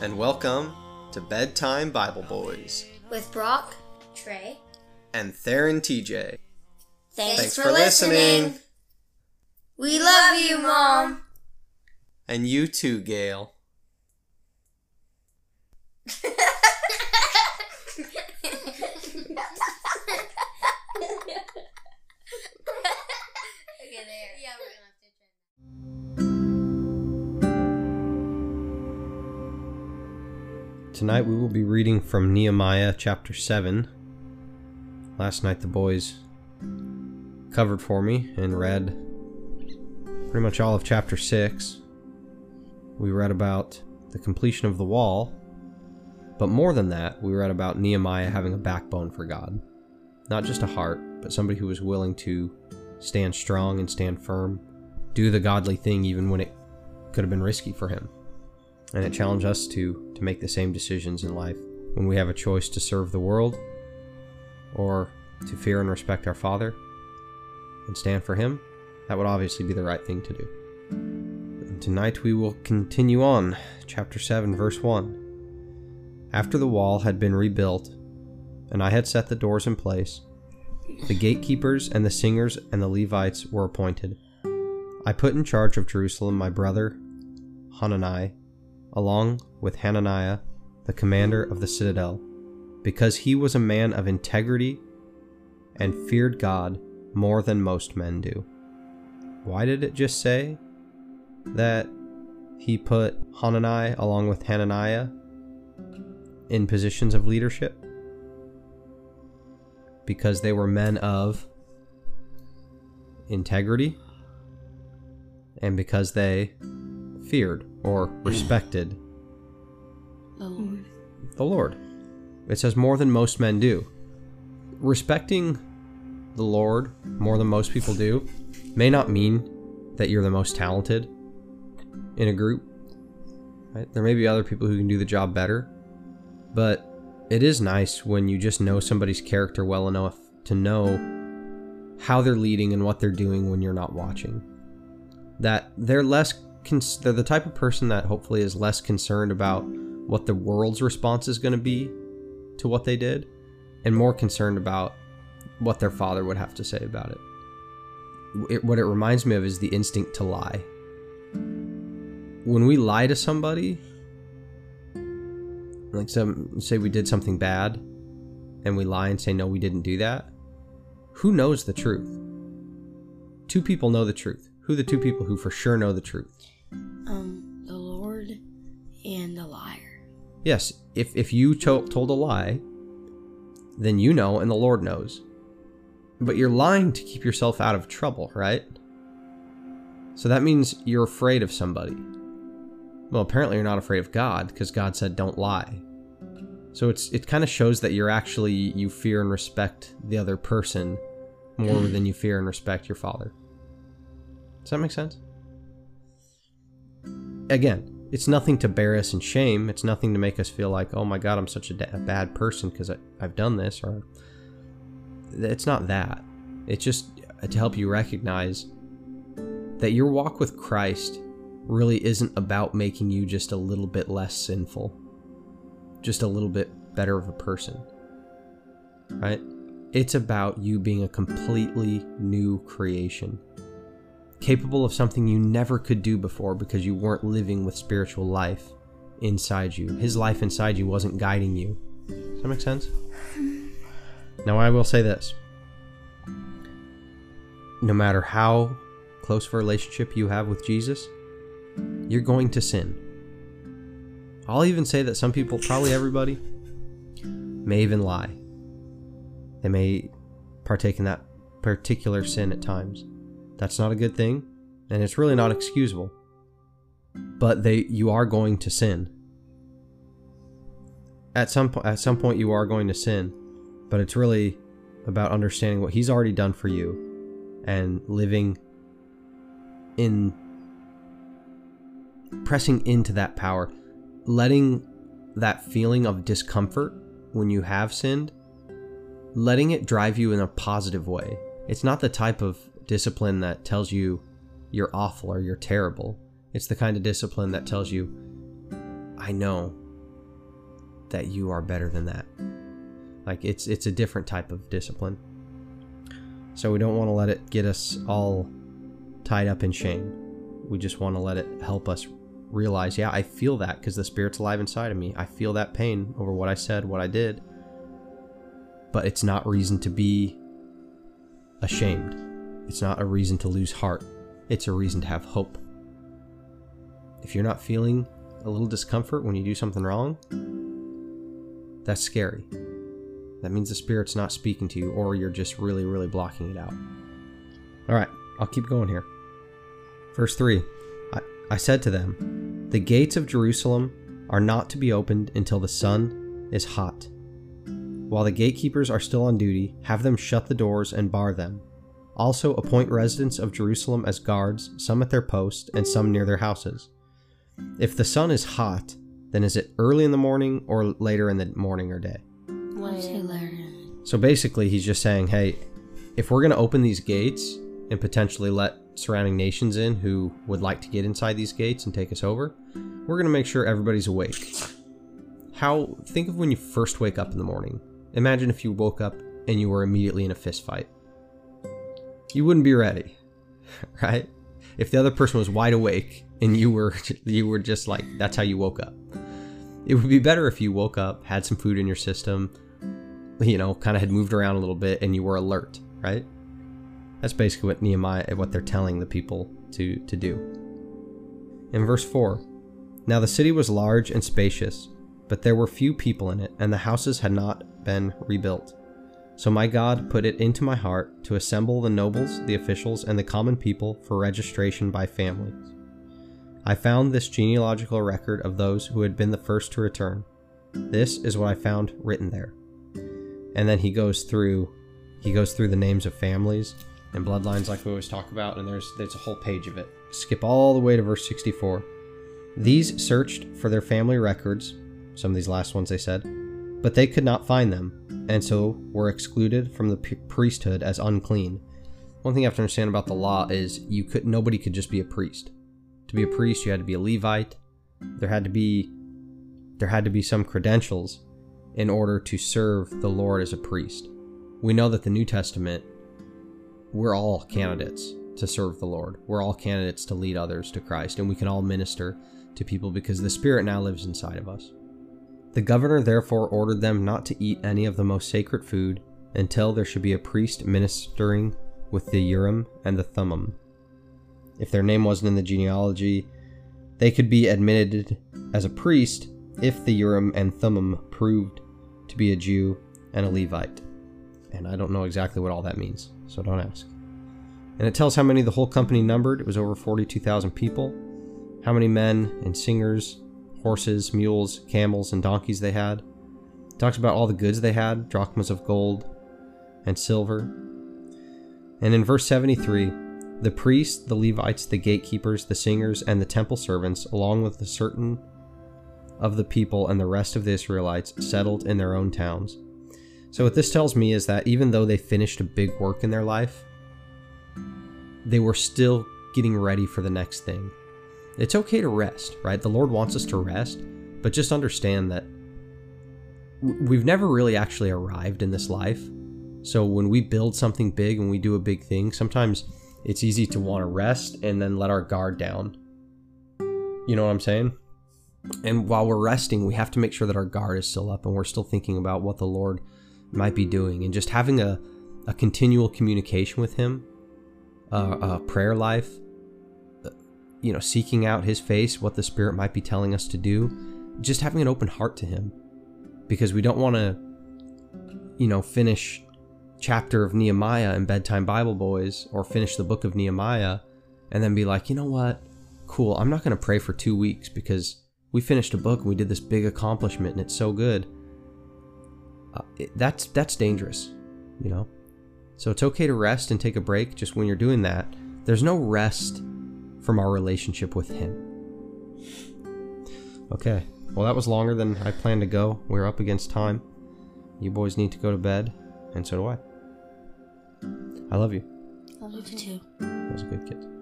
and welcome to Bedtime Bible Boys with Brock, Trey. and Theron TJ. Thanks, Thanks for, for listening. listening. We love you, Mom. And you too, Gail. Tonight we will be reading from Nehemiah chapter 7. Last night the boys covered for me and read pretty much all of chapter 6. We read about the completion of the wall, but more than that, we read about Nehemiah having a backbone for God. Not just a heart, but somebody who was willing to stand strong and stand firm, do the godly thing even when it could have been risky for him and it challenged us to to make the same decisions in life. When we have a choice to serve the world or to fear and respect our father and stand for him that would obviously be the right thing to do. And tonight we will continue on chapter 7 verse 1 after the wall had been rebuilt and i had set the doors in place the gatekeepers and the singers and the levites were appointed. I put in charge of jerusalem my brother hanani along with Hananiah, the commander of the citadel, because he was a man of integrity and feared God more than most men do. Why did it just say that he put Hanani along with Hananiah in positions of leadership? Because they were men of integrity and because they feared or mm. respected The mm. Lord. the Lord. It says more than most men do. Respecting the Lord more than most people do may not mean that you're the most talented in a group. Right? There may be other people who can do the job better, but it is nice when you just know somebody's character well enough to know how they're leading and what they're doing when you're not watching. That they're less cons- they're the type of person that hopefully is less concerned about what the world's response is going to be to what they did and more concerned about what their father would have to say about it. it. What it reminds me of is the instinct to lie. When we lie to somebody, like some say we did something bad and we lie and say no we didn't do that, who knows the truth? Two people know the truth. Who are the two people who for sure know the truth? um the Lord and the liar. Yes, if if you to- told a lie, then you know and the Lord knows. But you're lying to keep yourself out of trouble, right? So that means you're afraid of somebody. Well, apparently you're not afraid of God because God said don't lie. So it's it kind of shows that you're actually you fear and respect the other person more than you fear and respect your father. Does that make sense? again, it's nothing to bear us in shame. It's nothing to make us feel like, oh my God, I'm such a, da- a bad person because I've done this. Or it's not that. It's just to help you recognize that your walk with Christ really isn't about making you just a little bit less sinful, just a little bit better of a person, right? It's about you being a completely new creation capable of something you never could do before because you weren't living with spiritual life inside you. His life inside you wasn't guiding you. Does that make sense? Mm-hmm. Now, I will say this no matter how close of a relationship you have with Jesus, you're going to sin. I'll even say that some people, probably everybody, may even lie. They may partake in that particular sin at times. That's not a good thing, and it's really not excusable. But they you are going to sin. at some po- at some point you are going to sin, but it's really about understanding what he's already done for you and living in pressing into that power, letting that feeling of discomfort when you have sinned, letting it drive you in a positive way. It's not the type of discipline that tells you you're awful or you're terrible. It's the kind of discipline that tells you, I know that you are better than that. Like it's it's a different type of discipline. So we don't want to let it get us all tied up in shame. We just want to let it help us realize, yeah, I feel that because the spirit's alive inside of me. I feel that pain over what I said, what I did. But it's not reason to be ashamed. It's not a reason to lose heart. It's a reason to have hope. If you're not feeling a little discomfort when you do something wrong, that's scary. That means the Spirit's not speaking to you, or you're just really, really blocking it out. Alright, I'll keep going here. Verse 3 I, I said to them, The gates of Jerusalem are not to be opened until the sun is hot. While the gatekeepers are still on duty, have them shut the doors and bar them. Also, appoint residents of Jerusalem as guards, some at their post and some near their houses. If the sun is hot, then is it early in the morning or later in the morning or day? Let's say later. So basically, he's just saying, hey, if we're going to open these gates and potentially let surrounding nations in who would like to get inside these gates and take us over, we're going to make sure everybody's awake. How, think of when you first wake up in the morning. Imagine if you woke up and you were immediately in a fist fight. You wouldn't be ready, right? If the other person was wide awake and you were you were just like that's how you woke up. It would be better if you woke up, had some food in your system, you know, kind of had moved around a little bit and you were alert, right? That's basically what Nehemiah, what they're telling the people to, to do. In verse 4 Now the city was large and spacious, but there were few people in it, and the houses had not been rebuilt. So my God put it into my heart to assemble the nobles, the officials, and the common people for registration by families. I found this genealogical record of those who had been the first to return. This is what I found written there and then he goes through he goes through the names of families and bloodlines like we always talk about and there's there's a whole page of it skip all the way to verse 64 these searched for their family records some of these last ones they said but they could not find them and so were excluded from the priesthood as unclean one thing you have to understand about the law is you could nobody could just be a priest to be a priest you had to be a levite there had to be there had to be some credentials in order to serve the Lord as a priest. We know that the New Testament, we're all candidates to serve the Lord. We're all candidates to lead others to Christ, and we can all minister to people because the Spirit now lives inside of us. The governor therefore ordered them not to eat any of the most sacred food until there should be a priest ministering with the Urim and the Thummim. If their name wasn't in the genealogy, they could be admitted as a priest if the Urim and Thummim proved to be a Jew and a Levite. And I don't know exactly what all that means, so don't ask. And it tells how many the whole company numbered. It was over 42,000 people. How many men and singers, horses, mules, camels, and donkeys they had. Talks about all the goods they had drachmas of gold and silver. And in verse 73, the priests, the Levites, the gatekeepers, the singers, and the temple servants, along with a certain of the people and the rest of the Israelites settled in their own towns. So, what this tells me is that even though they finished a big work in their life, they were still getting ready for the next thing. It's okay to rest, right? The Lord wants us to rest, but just understand that we've never really actually arrived in this life. So, when we build something big and we do a big thing, sometimes it's easy to want to rest and then let our guard down. You know what I'm saying? And while we're resting, we have to make sure that our guard is still up and we're still thinking about what the Lord might be doing and just having a, a continual communication with Him, uh, a prayer life, you know, seeking out His face, what the Spirit might be telling us to do, just having an open heart to Him because we don't want to, you know, finish chapter of Nehemiah in bedtime Bible boys or finish the book of Nehemiah and then be like, you know what? Cool. I'm not going to pray for two weeks because we finished a book and we did this big accomplishment and it's so good. uh, it, that's that's dangerous, you know. So it's okay to rest and take a break. Just when you're doing that, there's no rest from our relationship with Him. Okay. Well, that was longer than I planned to go. We're up against time. You boys need to go to bed, and so do I. I love you. I love you too. That was a good kid.